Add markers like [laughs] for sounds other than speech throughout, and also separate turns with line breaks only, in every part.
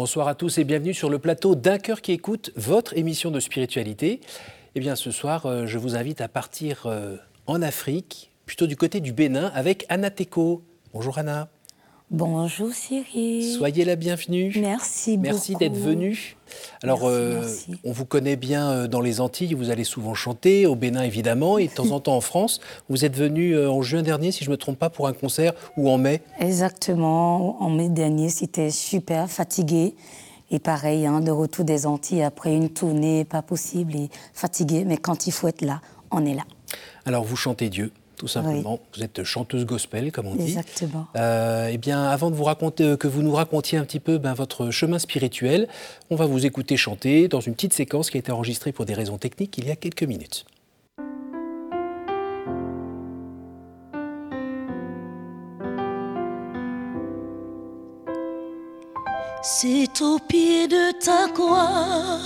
Bonsoir à tous et bienvenue sur le plateau d'un cœur qui écoute votre émission de spiritualité. Eh bien, ce soir, euh, je vous invite à partir euh, en Afrique, plutôt du côté du Bénin, avec Anna Teko. Bonjour Anna.
Bonjour Cyril.
Soyez la bienvenue.
Merci beaucoup.
Merci d'être venue. Alors, euh, on vous connaît bien dans les Antilles, vous allez souvent chanter, au Bénin évidemment, et de temps en [laughs] temps en France. Vous êtes venu en juin dernier, si je ne me trompe pas, pour un concert, ou en mai
Exactement, en mai dernier, c'était super, fatigué. Et pareil, hein, de retour des Antilles après une tournée, pas possible et fatigué, mais quand il faut être là, on est là.
Alors vous chantez Dieu, tout simplement. Vous êtes chanteuse gospel, comme on dit.
Exactement.
Euh, eh bien, avant de vous raconter, que vous nous racontiez un petit peu ben, votre chemin spirituel, on va vous écouter chanter dans une petite séquence qui a été enregistrée pour des raisons techniques il y a quelques minutes.
C'est au pied de ta croix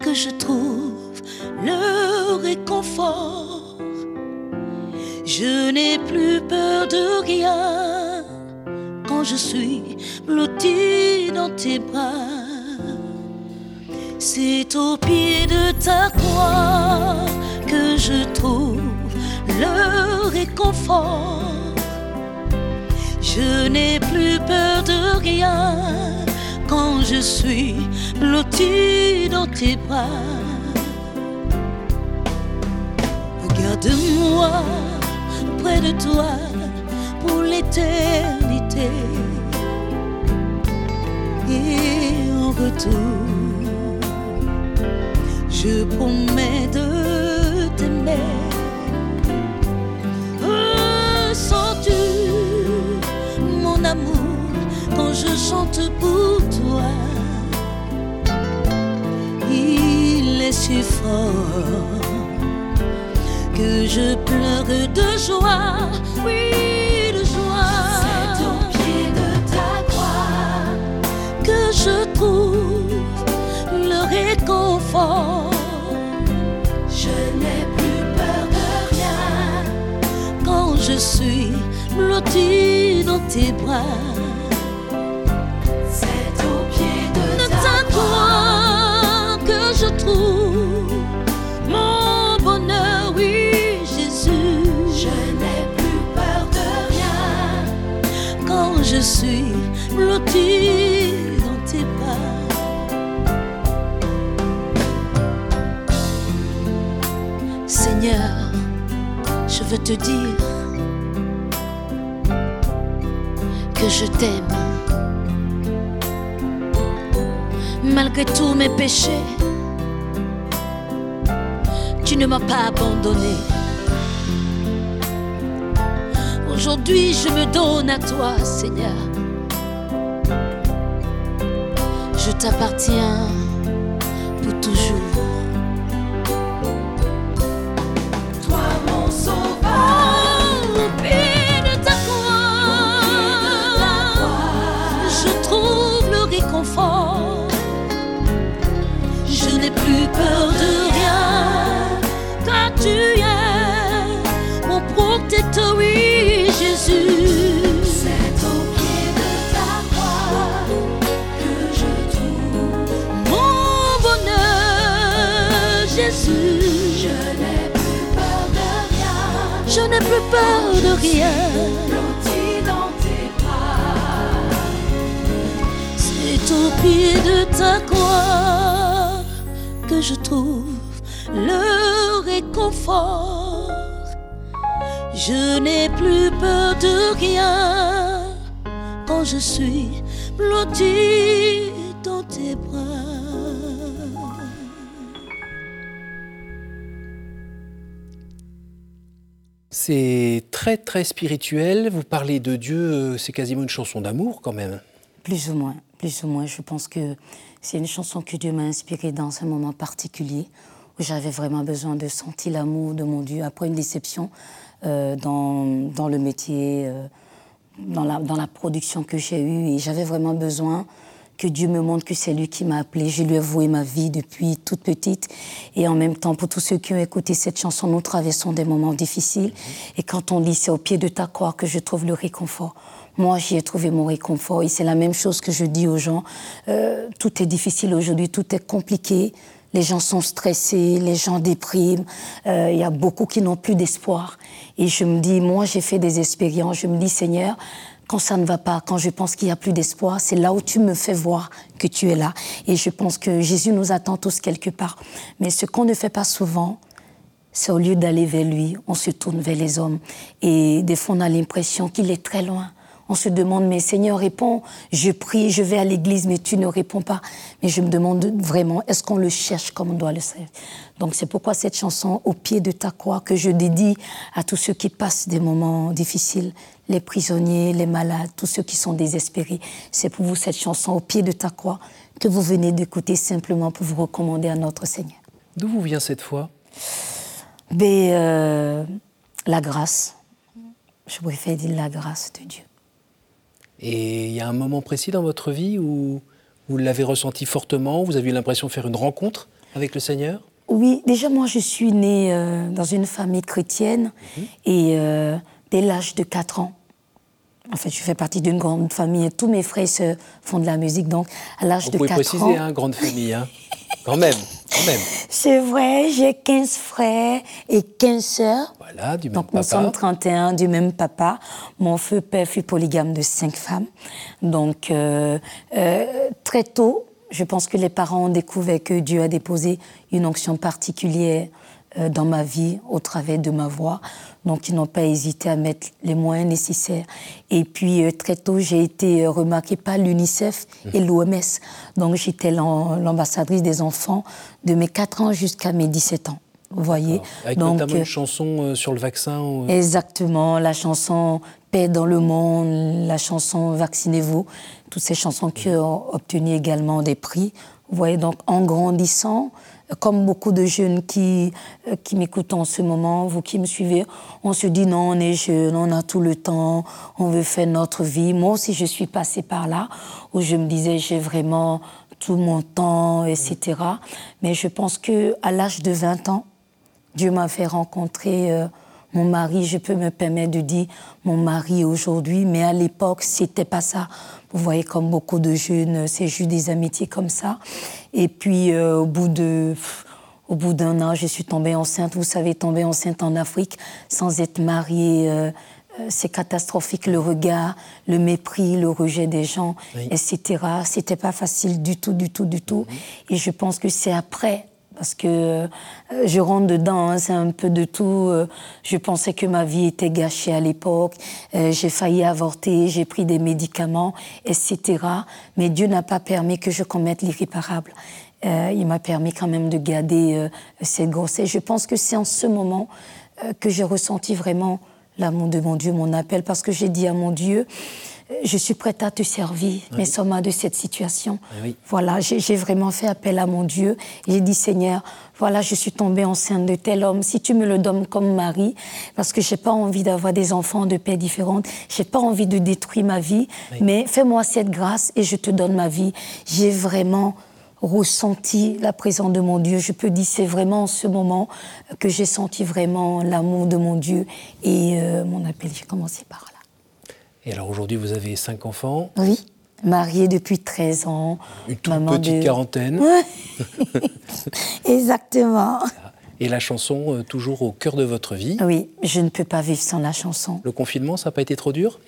que je trouve le réconfort. Je n'ai plus peur de rien quand je suis blotti dans tes bras. C'est au pied de ta croix que je trouve le réconfort. Je n'ai plus peur de rien quand je suis blotti dans tes bras. Regarde-moi près de toi pour l'éternité. Et en retour, je promets de t'aimer. Ressens-tu mon amour quand je chante pour toi? Il est si fort que je pleure de joie, oui de joie.
C'est au pied de ta croix
que je trouve le réconfort.
Je n'ai plus peur de rien
quand je suis blotti dans tes bras. Dans tes. Seigneur, je veux te dire que je t'aime. Malgré tous mes péchés, tu ne m'as pas abandonné. Aujourd'hui, je me donne à toi, Seigneur. Je t'appartiens pour toujours.
Toi mon sauveur
Au pied de ta croix, je trouve le réconfort. Je n'ai plus peur de rien, car tu es mon protecteur, Jésus.
Je n'ai plus peur de rien
Je n'ai plus peur de rien.
Blotti dans tes bras
C'est au pied de ta croix que je trouve le réconfort. Je n'ai plus peur de rien quand je suis blotti dans tes bras.
C'est très très spirituel. Vous parlez de Dieu, euh, c'est quasiment une chanson d'amour quand même.
Plus ou moins, plus ou moins. Je pense que c'est une chanson que Dieu m'a inspirée dans un moment particulier où j'avais vraiment besoin de sentir l'amour de mon Dieu après une déception euh, dans, dans le métier, euh, dans, la, dans la production que j'ai eue. Et j'avais vraiment besoin que Dieu me montre que c'est lui qui m'a appelée. Je lui ai voué ma vie depuis toute petite. Et en même temps, pour tous ceux qui ont écouté cette chanson, nous traversons des moments difficiles. Et quand on lit, c'est au pied de ta croix que je trouve le réconfort. moi, j'y ai trouvé mon réconfort. Et c'est la même chose que je dis aux gens. Euh, tout est difficile aujourd'hui, tout est compliqué. Les gens sont stressés, les gens dépriment. Euh, Il y a beaucoup qui n'ont plus d'espoir. Et je me dis, moi, j'ai fait des expériences. Je me dis, Seigneur, quand ça ne va pas, quand je pense qu'il n'y a plus d'espoir, c'est là où tu me fais voir que tu es là. Et je pense que Jésus nous attend tous quelque part. Mais ce qu'on ne fait pas souvent, c'est au lieu d'aller vers lui, on se tourne vers les hommes. Et des fois, on a l'impression qu'il est très loin. On se demande, mais Seigneur, réponds. Je prie, je vais à l'église, mais tu ne réponds pas. Mais je me demande vraiment, est-ce qu'on le cherche comme on doit le faire? Donc c'est pourquoi cette chanson, Au pied de ta croix, que je dédie à tous ceux qui passent des moments difficiles, les prisonniers, les malades, tous ceux qui sont désespérés. C'est pour vous cette chanson, Au pied de ta croix, que vous venez d'écouter simplement pour vous recommander à notre Seigneur.
D'où vous vient cette foi?
Mais euh, la grâce, je préfère dire la grâce de Dieu.
Et il y a un moment précis dans votre vie où vous l'avez ressenti fortement, vous avez eu l'impression de faire une rencontre avec le Seigneur?
Oui, déjà moi je suis née euh, dans une famille chrétienne et euh, dès l'âge de 4 ans, en fait je fais partie d'une grande famille et tous mes frères sœurs font de la musique, donc à l'âge
Vous
de
pouvez
4
préciser,
ans...
hein, grande famille, hein quand même, quand même. [laughs]
C'est vrai, j'ai 15 frères et 15 sœurs.
Voilà, du même
Donc nous
papa.
sommes 31 du même papa. Mon feu père fut polygame de cinq femmes. Donc euh, euh, très tôt, je pense que les parents ont découvert que Dieu a déposé une onction particulière dans ma vie au travers de ma voix. Donc ils n'ont pas hésité à mettre les moyens nécessaires. Et puis euh, très tôt, j'ai été euh, remarquée par l'UNICEF et l'OMS. Donc j'étais l'am- l'ambassadrice des enfants de mes 4 ans jusqu'à mes 17 ans. Vous voyez?
Avec
Donc,
notamment
euh,
une chanson euh, sur le vaccin. ou-
Exactement, la chanson Paix dans le monde, la chanson Vaccinez-vous, toutes ces chansons qui ont obtenu également des prix. Vous voyez, donc en grandissant, euh, comme beaucoup de jeunes qui, euh, qui m'écoutent en ce moment, vous qui me suivez, on se dit non, on est jeune, on a tout le temps, on veut faire notre vie. Moi aussi, je suis passée par là, où je me disais, j'ai vraiment tout mon temps, etc. Mais je pense que à l'âge de 20 ans, Dieu m'a fait rencontrer euh, mon mari, je peux me permettre de dire mon mari aujourd'hui, mais à l'époque, c'était pas ça. Vous voyez, comme beaucoup de jeunes, c'est juste des amitiés comme ça. Et puis, euh, au bout de. pff, Au bout d'un an, je suis tombée enceinte. Vous savez, tomber enceinte en Afrique sans être mariée, euh, euh, c'est catastrophique. Le regard, le mépris, le rejet des gens,
Oui.
etc. C'était pas facile du tout, du tout, du tout. Et je pense que c'est après parce que euh, je rentre dedans, hein, c'est un peu de tout. euh, je pensais que ma vie était gâchée à l'époque. euh, j'ai failli avorter, j'ai pris des médicaments, etc. Mais Dieu n'a pas permis que je commette l'irréparable. Il m'a permis quand même de garder cette grossesse. Je pense que c'est en ce moment que j'ai ressenti vraiment l'amour de mon Dieu, mon appel, parce que j'ai dit à mon Dieu, je suis prête à te servir, mais sommes de cette situation.
Oui.
Voilà, j'ai j'ai vraiment fait appel à mon Dieu. J'ai dit, Seigneur, voilà, je suis tombée enceinte de tel homme. Si tu me le donnes comme mari, parce que j'ai pas envie d'avoir des enfants de paix différentes, j'ai pas envie de détruire ma vie,
Oui.
mais fais-moi cette grâce et je te donne ma vie. J'ai vraiment ressenti la présence de mon Dieu. Je peux dire, c'est vraiment en ce moment que j'ai senti vraiment l'amour de mon Dieu et euh, mon appel. J'ai commencé par là.
Et alors aujourd'hui, vous avez cinq enfants,
Oui, mariée depuis 13 ans.
une toute petite
de-
quarantaine. [laughs]
Exactement.
et la chanson euh, toujours au cœur de votre vie.
Oui, je ne peux pas vivre sans la chanson.
Le confinement, ça n'a pas été trop dur?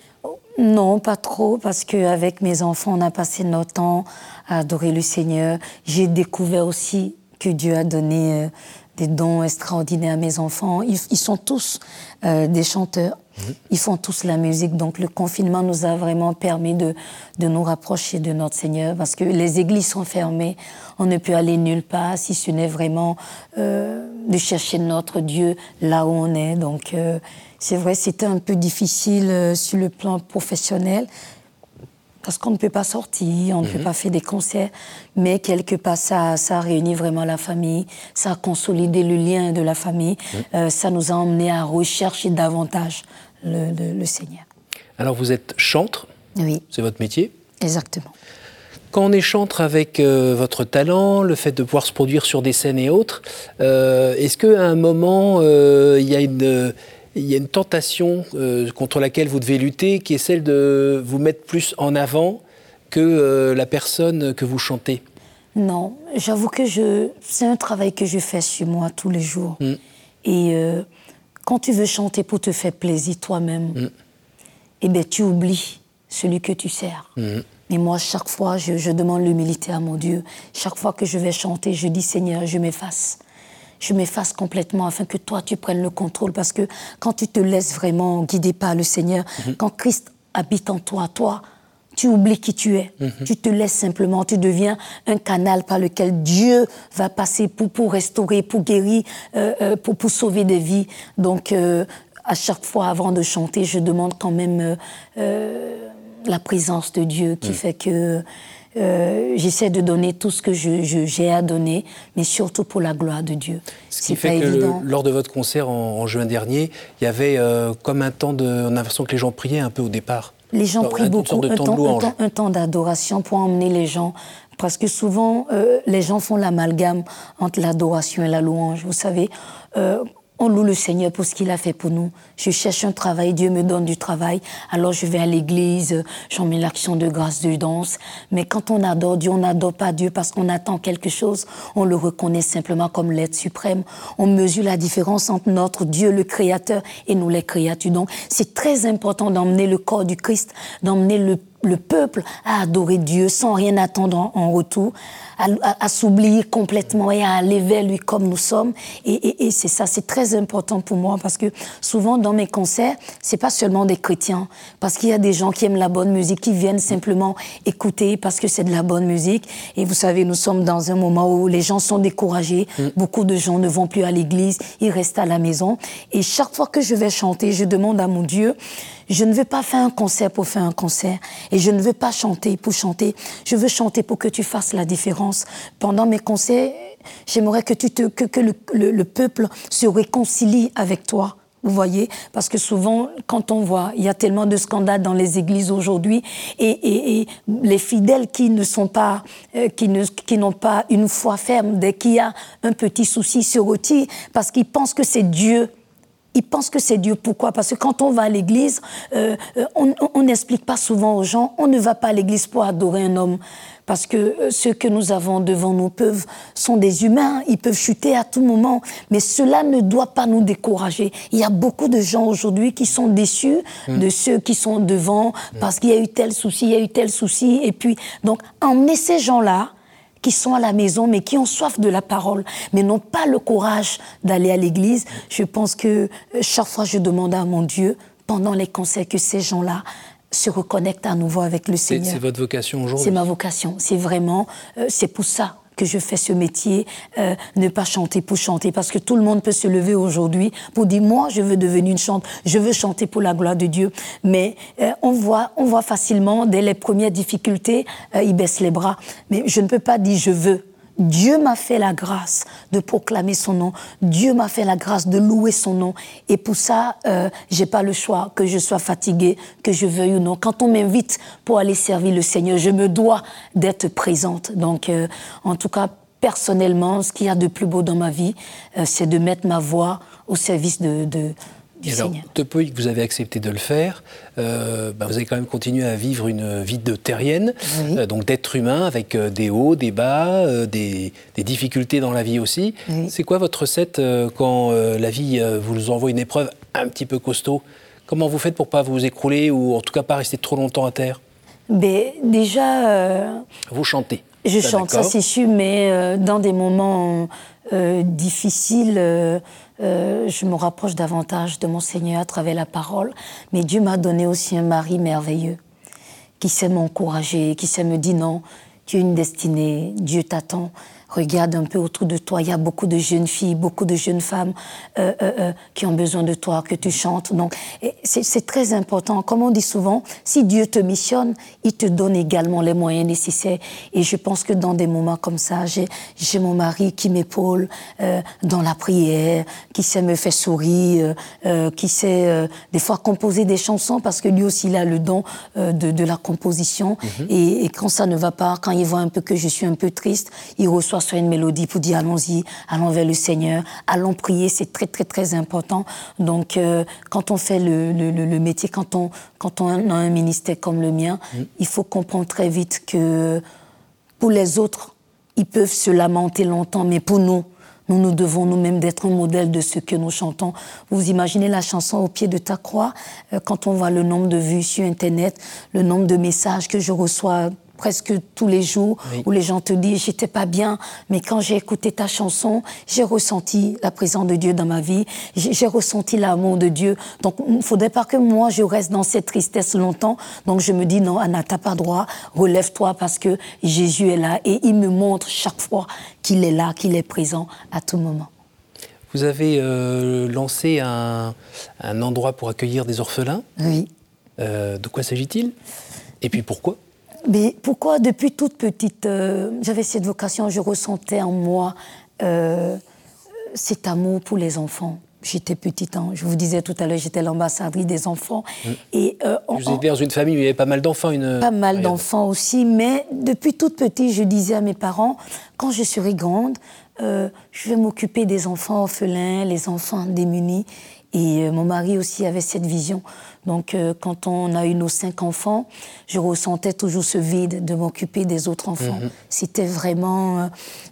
Non, pas trop, parce qu'avec mes enfants, on a passé notre temps à adorer le Seigneur. J'ai découvert aussi que Dieu a donné euh, des dons extraordinaires à mes enfants. Ils, ils sont tous euh, des chanteurs. Ils font tous la musique. Donc le confinement nous a vraiment permis de, de nous rapprocher de notre Seigneur parce que les églises sont fermées. On ne peut aller nulle part si ce n'est vraiment euh, de chercher notre Dieu là où on est. Donc euh, c'est vrai, c'était un peu difficile euh, sur le plan professionnel parce qu'on ne peut pas sortir, on ne peut pas faire des concerts, mais quelque part ça, ça a réuni vraiment la famille, ça a consolidé le lien de la famille, Euh, ça nous a emmené à rechercher davantage le, le- le Seigneur.
Alors vous êtes chantre,
Oui,
c'est votre métier.
exactement.
Quand on est chantre avec euh, votre talent, le fait de pouvoir se produire sur des scènes et autres, euh, est-ce qu'à un moment, il y a une, il y a une tentation euh, contre laquelle vous devez lutter, qui est celle de vous mettre plus en avant que euh, la personne que vous chantez.
Non, j'avoue que je, c'est un travail que je fais sur moi tous les jours.
Mm.
Et euh, quand tu veux chanter pour te faire plaisir toi-même,
Mm.
eh ben, tu oublies celui que tu sers.
Mm.
Et moi, chaque fois, je, je demande l'humilité à mon Dieu. Chaque fois que je vais chanter, je dis Seigneur, je m'efface. Je m'efface complètement afin que toi, tu prennes le contrôle. Parce que quand tu te laisses vraiment guider par le Seigneur, quand Christ habite en toi, toi, tu oublies qui tu es. Tu te laisses simplement, tu deviens un canal par lequel Dieu va passer pour, pour restaurer, pour guérir, euh, euh, pour, pour sauver des vies. Donc, euh, à chaque fois, avant de chanter, je demande quand même euh, la présence de Dieu qui fait que euh, j'essaie de donner tout ce que j'ai à donner, mais surtout pour la gloire de Dieu.
Ce qui
pas
fait que le- lors de votre concert en, en juin dernier, il y avait euh, comme un temps de. On a l'impression que les gens priaient un peu au départ.
Les gens prient beaucoup,
de
un
temps
un temps- un temps d'adoration pour emmener les gens. Parce que souvent, euh, les gens font l'amalgame entre l'adoration et la louange. Vous savez, euh, on loue le Seigneur pour ce qu'il a fait pour nous. Je cherche un travail, Dieu me donne du travail. Alors je vais à l'église, j'en mets l'action de grâce de danse. Mais quand on adore Dieu, on n'adore pas Dieu parce qu'on attend quelque chose. On le reconnaît simplement comme l'être suprême. On mesure la différence entre notre Dieu, le Créateur, et nous les créatures. Donc c'est très important d'emmener le corps du Christ, d'emmener le le peuple à adorer Dieu sans rien attendre en, retour, à, à- à s'oublier complètement et à aller vers lui comme nous sommes. Et, et- et c'est ça, c'est très important pour moi parce que souvent dans mes concerts, c'est pas seulement des chrétiens, parce qu'il y a des gens qui aiment la bonne musique, qui viennent simplement écouter parce que c'est de la bonne musique. Et vous savez, nous sommes dans un moment où les gens sont découragés, beaucoup de gens ne vont plus à l'église, ils restent à la maison. Et chaque fois que je vais chanter, je demande à mon Dieu, je ne veux pas faire un concert pour faire un concert. Et je ne veux pas chanter pour chanter. Je veux chanter pour que tu fasses la différence. Pendant mes concerts, j'aimerais que, tu te, que, le, le- le peuple se réconcilie avec toi. Vous voyez? Parce que souvent, quand on voit, il y a tellement de scandales dans les églises aujourd'hui, et, et- et les fidèles qui ne sont pas, euh, qui ne, qui n'ont pas une foi ferme, dès qu'il y a un petit souci, se retirent parce qu'ils pensent que c'est Dieu ils pensent que c'est Dieu. Pourquoi? Parce que quand on va à l'église, euh, euh, on n'explique pas souvent aux gens, on ne va pas à l'église pour adorer un homme. Parce que euh, ceux que nous avons devant nous peuvent, sont des humains, ils peuvent chuter à tout moment. Mais cela ne doit pas nous décourager. Il y a beaucoup de gens aujourd'hui qui sont déçus de ceux qui sont devant parce qu'il y a eu tel souci, il y a eu tel souci. Et puis, donc, emmener ces gens-là, qui sont à la maison, mais qui ont soif de la parole, mais n'ont pas le courage d'aller à l'église. Je pense que euh, chaque fois, je demande à mon Dieu, pendant les concerts, que ces gens-là se reconnectent à nouveau avec le
C'est
Seigneur.
c'est votre vocation
C'est
aujourd'hui.
ma vocation. C'est vraiment, euh, c'est pour ça que je fais ce métier, euh, ne pas chanter pour chanter, parce que tout le monde peut se lever aujourd'hui pour dire moi je veux devenir une chante, je veux chanter pour la gloire de Dieu. Mais euh, on voit, on voit facilement dès les premières difficultés, euh, ils les bras. Mais je ne peux pas dire je veux. Dieu m'a fait la grâce de proclamer son nom. Dieu m'a fait la grâce de louer son nom. Et pour ça, euh, j'ai pas le choix que je sois fatiguée, que je veuille ou non. Quand on m'invite pour aller servir le Seigneur, je me dois d'être présente. Donc, euh, en tout cas, personnellement, ce qu'il y a de plus beau dans ma vie, euh, c'est de mettre ma voix au service de, de- du
alors,
Seigneur.
depuis que vous avez accepté de le faire, euh, bah, vous avez quand même continué à vivre une vie de terrienne,
Oui.
euh, donc d'être humain avec euh, des hauts, des bas, euh, des, des difficultés dans la vie aussi.
Oui.
C'est quoi votre recette quand la vie vous envoie une épreuve un petit peu costaud? Comment vous faites pour pas vous écrouler ou en tout cas pas rester trop longtemps à terre?
Mais déjà, euh,
Vous chantez.
Je
Ça,
chante, ça c'est sûr, mais dans des moments difficiles, euh, je me rapproche davantage de mon Seigneur à travers la parole. Mais Dieu m'a donné aussi un mari merveilleux qui sait m'encourager, qui sait me dire non, tu as une destinée, Dieu t'attend. Regarde un peu autour de toi, il y a beaucoup de jeunes filles, beaucoup de jeunes femmes euh, euh, euh, qui ont besoin de toi, que tu chantes. Donc, c'est très important. Comme on dit souvent, si Dieu te missionne, il te donne également les moyens nécessaires. Et je pense que dans des moments comme ça, j'ai mon mari qui m'épaule dans la prière, qui sait me faire sourire, qui sait des fois composer des chansons parce que lui aussi il a le don de, de la composition. et, et quand ça ne va pas, quand il voit un peu que je suis un peu triste, il reçoit soit une mélodie pour dire allons-y, allons vers le Seigneur, allons prier, c'est très très très important. Donc euh, quand on fait le, le, le, métier, quand on, quand on a un ministère comme le mien,
Mm.
il faut comprendre très vite que pour les autres, ils peuvent se lamenter longtemps, mais pour nous, nous, nous devons nous-mêmes d'être un modèle de ce que nous chantons. Vous imaginez la chanson Au pied de ta croix, euh, quand on voit le nombre de vues sur Internet, le nombre de messages que je reçois presque tous les jours
Oui.
où les gens te disent j'étais pas bien mais quand j'ai écouté ta chanson j'ai ressenti la présence de Dieu dans ma vie. J'ai ressenti l'amour de Dieu. Donc il ne faudrait pas que moi je reste dans cette tristesse longtemps. Donc je me dis non Anna t'as pas droit. Relève-toi parce que Jésus est là et il me montre chaque fois qu'il est là qu'il est présent à tout moment.
Vous avez euh, lancé un, un endroit pour accueillir des orphelins?
oui.
Euh, de quoi s'agit-il? Et puis pourquoi?
Mais pourquoi depuis toute petite, euh, j'avais cette vocation, je ressentais en moi euh, cet amour pour les enfants? J'étais petite, hein. je vous disais tout à l'heure, j'étais l'ambassadrice des enfants. Et euh,
Vous étiez dans une famille où il y avait pas mal d'enfants. Une...
pas mal d'enfants aussi, mais depuis toute petite, je disais à mes parents, quand je serai grande, je vais m'occuper des enfants orphelins, les enfants démunis. Et mon mari aussi avait cette vision. Donc, euh, quand on a eu nos cinq enfants, je ressentais toujours ce vide de m'occuper des autres enfants. C'était vraiment euh,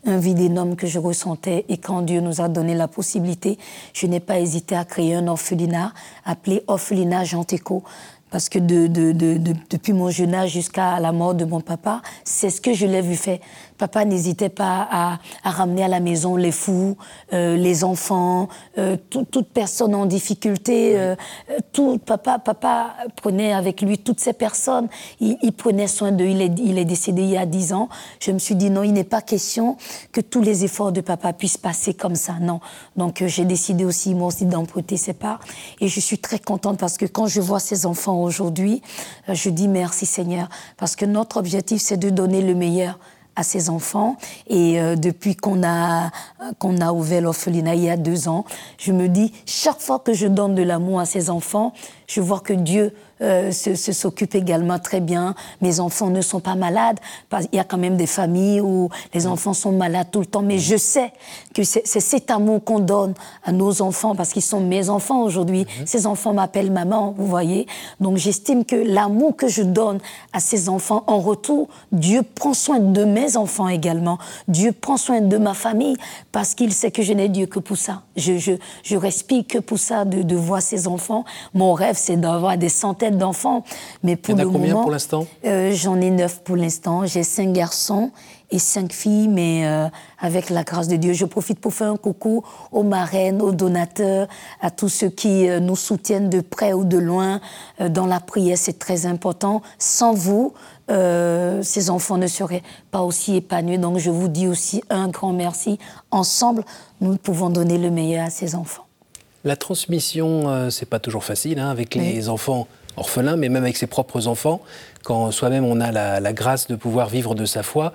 un vide énorme que je ressentais. Et quand Dieu nous a donné la possibilité, je n'ai pas hésité à créer un orphelinat appelé Orphelinat Jean Téco. Parce que de, de- de- de- depuis mon jeune âge jusqu'à la mort de mon papa, c'est ce que je l'ai vu faire. Papa n'hésitait pas à, à ramener à la maison les fous, euh, les enfants, euh, tout- toute personne en difficulté. euh, tout, papa, papa prenait avec lui toutes ces personnes. Il, il prenait soin d'eux. Il est, il est décédé il y a dix ans. Je me suis dit non, il n'est pas question que tous les efforts de papa puissent passer comme ça. Non. Donc euh, j'ai décidé aussi, moi aussi, d'emprunter ses parts. Et je suis très contente parce que quand je vois ces enfants aujourd'hui, euh, je dis merci Seigneur. Parce que notre objectif, c'est de donner le meilleur à ces enfants. Et euh, depuis qu'on a, qu'on a ouvert l'orphelinat il y a deux ans, je me dis, chaque fois que je donne de l'amour à ces enfants, je vois que Dieu euh, se, s'occupe également très bien. Mes enfants ne sont pas malades. Il y a quand même des familles où les enfants sont malades tout le temps. Mais je sais que c'est cet amour qu'on donne à nos enfants, parce qu'ils sont mes enfants aujourd'hui. Ces enfants m'appellent maman, vous voyez. Donc j'estime que l'amour que je donne à ces enfants, en retour, Dieu prend soin de mes enfants également. Dieu prend soin de ma famille, parce qu'il sait que je n'ai Dieu que pour ça. Je, je, je respire que pour ça, de, de voir ces enfants. Mon rêve, c'est d'avoir des centaines d'enfants. Mais pour
Il y en a
le
combien
moment,
pour l'instant?
euh, J'en ai neuf pour l'instant. J'ai cinq garçons et cinq filles, mais euh, avec la grâce de Dieu, je profite pour faire un coucou aux marraines, aux donateurs, à tous ceux qui euh, nous soutiennent de près ou de loin euh, dans la prière. C'est très important. Sans vous, ces enfants ne seraient pas aussi épanouis. Donc je vous dis aussi un grand merci. Ensemble, nous pouvons donner le meilleur à ces enfants.
La transmission, c'est pas toujours facile hein, avec les enfants orphelins, mais même avec ses propres enfants, quand soi-même on a la, la grâce de pouvoir vivre de sa foi.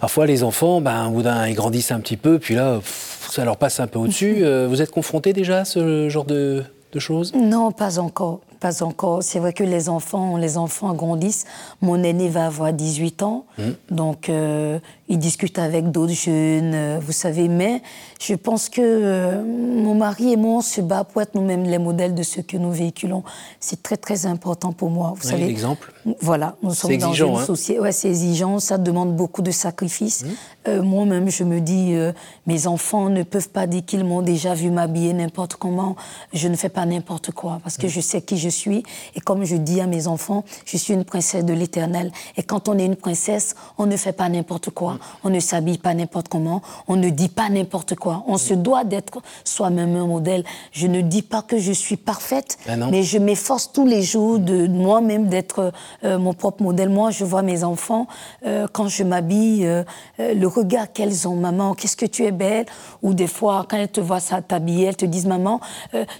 Parfois, les enfants, ben, au bout d'un, ils grandissent un petit peu, puis là, pff, ça leur passe un peu au-dessus. [laughs] Euh, vous êtes confronté déjà à ce genre de, de choses?
Non, pas encore. Encore. C'est vrai que les enfants, les enfants grandissent. Mon aîné va avoir 18 ans, donc euh, il discute avec d'autres jeunes, euh, vous savez. Mais je pense que euh, mon mari et moi, on se bat pour être nous-mêmes les modèles de ce que nous véhiculons. C'est très très important pour moi. Vous
Oui,
savez.
l'exemple.
Voilà, nous sommes dans
exigeant,
une
hein. Mmh.
société. Ouais, c'est exigeant, ça demande beaucoup de sacrifices. Euh, Moi-même, je me dis, mes enfants ne peuvent pas dire qu'ils m'ont déjà vu m'habiller n'importe comment. Je ne fais pas n'importe quoi parce
Mmh.
que je sais qui je suis. Et comme je dis à mes enfants, je suis une princesse de l'Éternel. Et quand on est une princesse, on ne fait pas n'importe quoi. On ne s'habille pas n'importe comment. On ne dit pas n'importe quoi. On se doit d'être soi-même un modèle. Je ne dis pas que je suis parfaite,
non.
mais je m'efforce tous les jours de moi-même d'être euh, mon propre modèle. Moi, je vois mes enfants, euh, quand je m'habille, euh, le regard qu'elles ont, maman, qu'est-ce que tu es belle Ou des fois, quand elles te voient ça t'habiller, elles te disent, maman,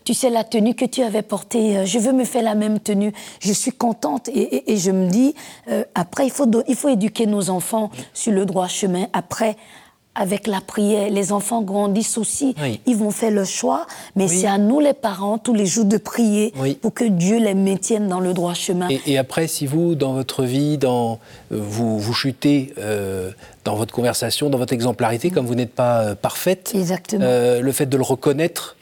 tu sais la tenue que tu avais portée, je veux me faire la même tenue. Je suis contente et, et- et je me dis, euh, après, il faut, il faut éduquer nos enfants sur le droit chemin. Après, avec la prière. Les enfants grandissent aussi,
Oui.
ils vont faire le choix, mais
Oui.
c'est à nous les parents tous les jours de prier
Oui.
pour que Dieu les maintienne dans le droit chemin.
Et, et après, si vous, dans votre vie, dans, euh, vous, vous chutez euh, dans votre conversation, dans votre exemplarité, comme vous n'êtes pas euh, parfaite,
Exactement.
euh, le fait de le reconnaître,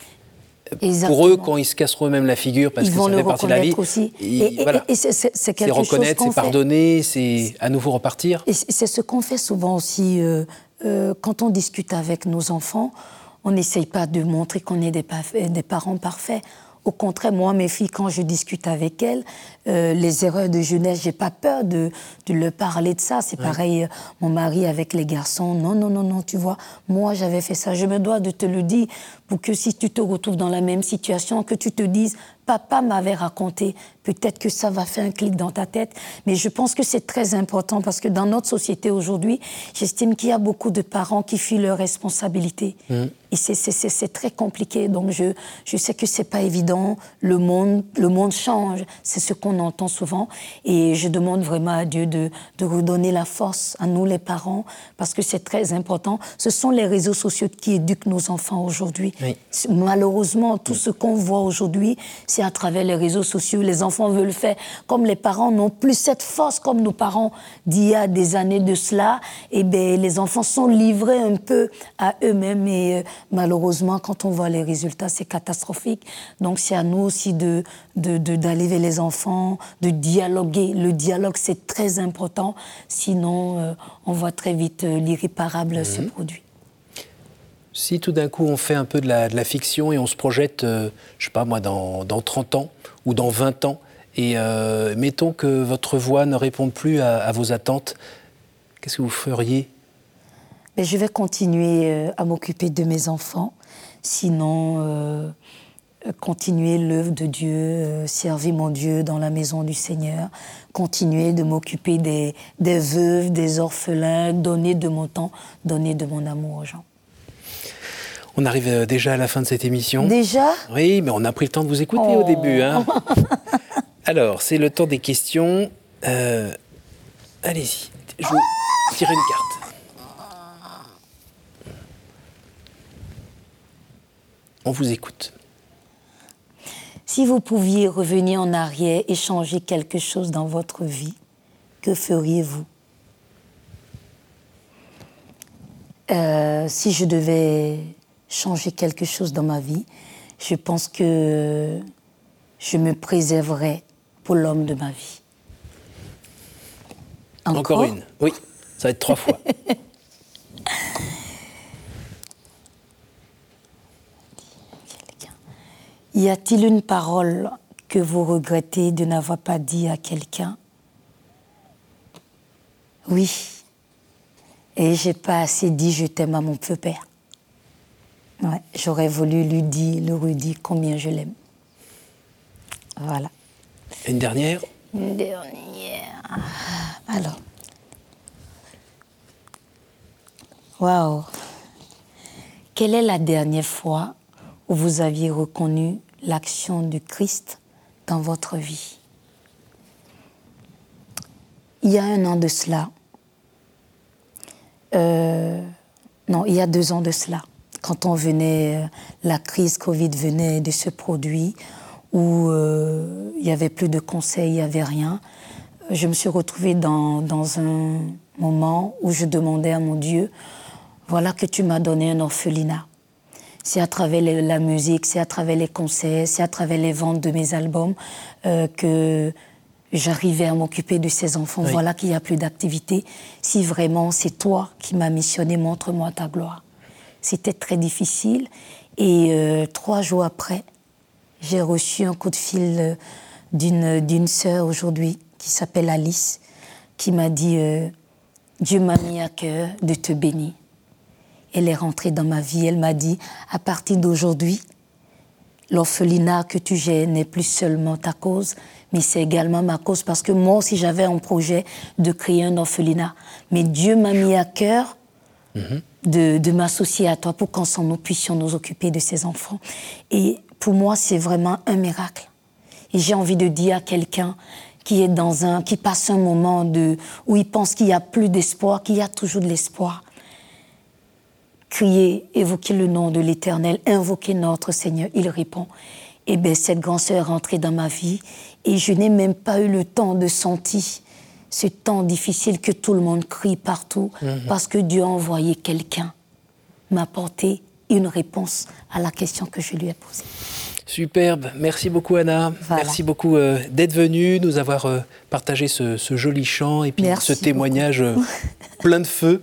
Exactement.
pour eux, quand ils se casseront eux-mêmes la figure, parce
ils
que
vont
ça
le
fait partie de la vie,
aussi. Et, et-
voilà.
et c'est- quelque
reconnaître, c'est pardonner, c'est à nouveau repartir.
Et c'est ce qu'on fait souvent aussi euh, euh, quand on discute avec nos enfants. On n'essaye pas de montrer qu'on est des parents parfaits. Au contraire, moi, mes filles, quand je discute avec elles, euh, les erreurs de jeunesse, j'ai pas peur de, de leur parler de ça. C'est pareil, euh, mon mari avec les garçons. Non, non, non, non, tu vois, moi, j'avais fait ça. Je me dois de te le dire pour que si tu te retrouves dans la même situation, que tu te dises, papa m'avait raconté, peut-être que ça va faire un clic dans ta tête. Mais je pense que c'est très important parce que dans notre société aujourd'hui, j'estime qu'il y a beaucoup de parents qui fuient leurs responsabilités. Et c'est- très compliqué. Donc je, je sais que c'est pas évident. Le monde, le monde change. C'est ce qu'on entend souvent. Et je demande vraiment à Dieu de, de redonner la force à nous les parents parce que c'est très important. Ce sont les réseaux sociaux qui éduquent nos enfants aujourd'hui.
Oui.
Malheureusement, tout ce qu'on voit aujourd'hui, c'est à travers les réseaux sociaux. Les enfants veulent faire comme les parents n'ont plus cette force comme nos parents d'il y a des années de cela. Et ben, les enfants sont livrés un peu à eux-mêmes et euh, malheureusement, quand on voit les résultats, c'est catastrophique. Donc c'est à nous aussi de d'aller vers les enfants, de dialoguer. Le dialogue, c'est très important. Sinon, euh, on voit très vite euh, l'irréparable se produire.
Si tout d'un coup on fait un peu de la, fiction et on se projette, euh, je sais pas moi, dans, dans 30 ans ou dans 20 ans, et euh, mettons que votre voix ne réponde plus à, vos attentes, qu'est-ce que vous feriez?
Mais je vais continuer euh, à m'occuper de mes enfants, sinon euh, continuer l'œuvre de Dieu, servir mon Dieu dans la maison du Seigneur, continuer de m'occuper des veuves, des orphelins, donner de mon temps, donner de mon amour aux gens.
On arrive euh, déjà à la fin de cette émission.
Déjà?
Oui, mais on a pris le temps de vous écouter au
Oh.
début. hein. [laughs] Alors, c'est le temps des questions. Euh, Allez-y, je vous tire une carte. On vous écoute.
Si vous pouviez revenir en arrière et changer quelque chose dans votre vie, que feriez-vous? Euh, Si je devais changer quelque chose dans ma vie, je pense que je me préserverais pour l'homme de ma vie.
Encore, une. Oui, ça va être trois fois. [laughs]
Y a-t-il une parole que vous regrettez de n'avoir pas dit à quelqu'un? Oui. Et j'ai pas assez dit je t'aime à mon feu père. Ouais, j'aurais voulu lui dire, le redire combien je l'aime. Voilà.
Une dernière
Une dernière. Alors. Waouh. Quelle est la dernière fois où vous aviez reconnu l'action du Christ dans votre vie? Il y a un an de cela. euh, non, il y a deux ans de cela, quand on venait, euh, la crise Covid venait de se produire, où euh, il n'y avait plus de conseils, il n'y avait rien. Je me suis retrouvée dans, dans un moment où je demandais à mon Dieu, voilà que tu m'as donné un orphelinat. C'est à travers les- la musique, c'est à travers les concerts, c'est à travers les ventes de mes albums euh, que j'arrivais à m'occuper de ces enfants.
Oui.
Voilà qu'il n'y a plus d'activité. Si vraiment c'est toi qui m'as missionné, montre-moi ta gloire. C'était très difficile. Et euh, trois jours après, j'ai reçu un coup de fil euh, d'une sœur aujourd'hui qui s'appelle Alice, qui m'a dit euh, Dieu m'a mis à cœur de te bénir. Elle est rentrée dans ma vie. Elle m'a dit à partir d'aujourd'hui, l'orphelinat que tu gères n'est plus seulement ta cause, mais c'est également ma cause parce que moi aussi j'avais un projet de créer un orphelinat. Mais Dieu m'a mis à cœur de, de m'associer à toi pour qu'ensemble nous puissions nous occuper de ces enfants. Et pour moi, c'est vraiment un miracle. Et j'ai envie de dire à quelqu'un qui est dans un, qui passe un moment de, où il pense qu'il n'y a plus d'espoir, qu'il y a toujours de l'espoir. crier, évoquer le nom de l'Éternel, invoquer notre Seigneur. Il répond. Et bien, cette grande sœur est rentrée dans ma vie et je n'ai même pas eu le temps de sentir ce temps difficile que tout le monde crie partout parce que Dieu a envoyé quelqu'un m'apporter une réponse à la question que je lui ai posée.
Superbe, merci beaucoup Anna,
Voilà.
merci beaucoup euh, d'être venue, nous avoir euh, partagé ce, ce joli chant et puis
Merci
ce témoignage euh, [laughs] plein de feu.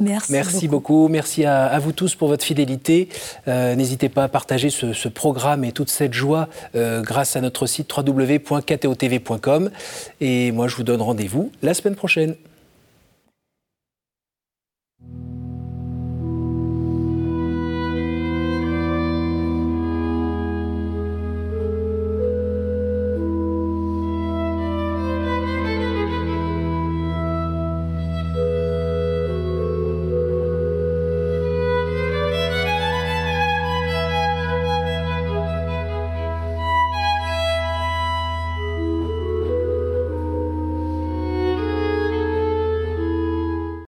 Merci,
Merci beaucoup. Merci à, à vous tous pour votre fidélité. N'hésitez pas à partager ce, ce programme et toute cette joie grâce à notre site www.ktotv.com. Et moi, je vous donne rendez-vous la semaine prochaine.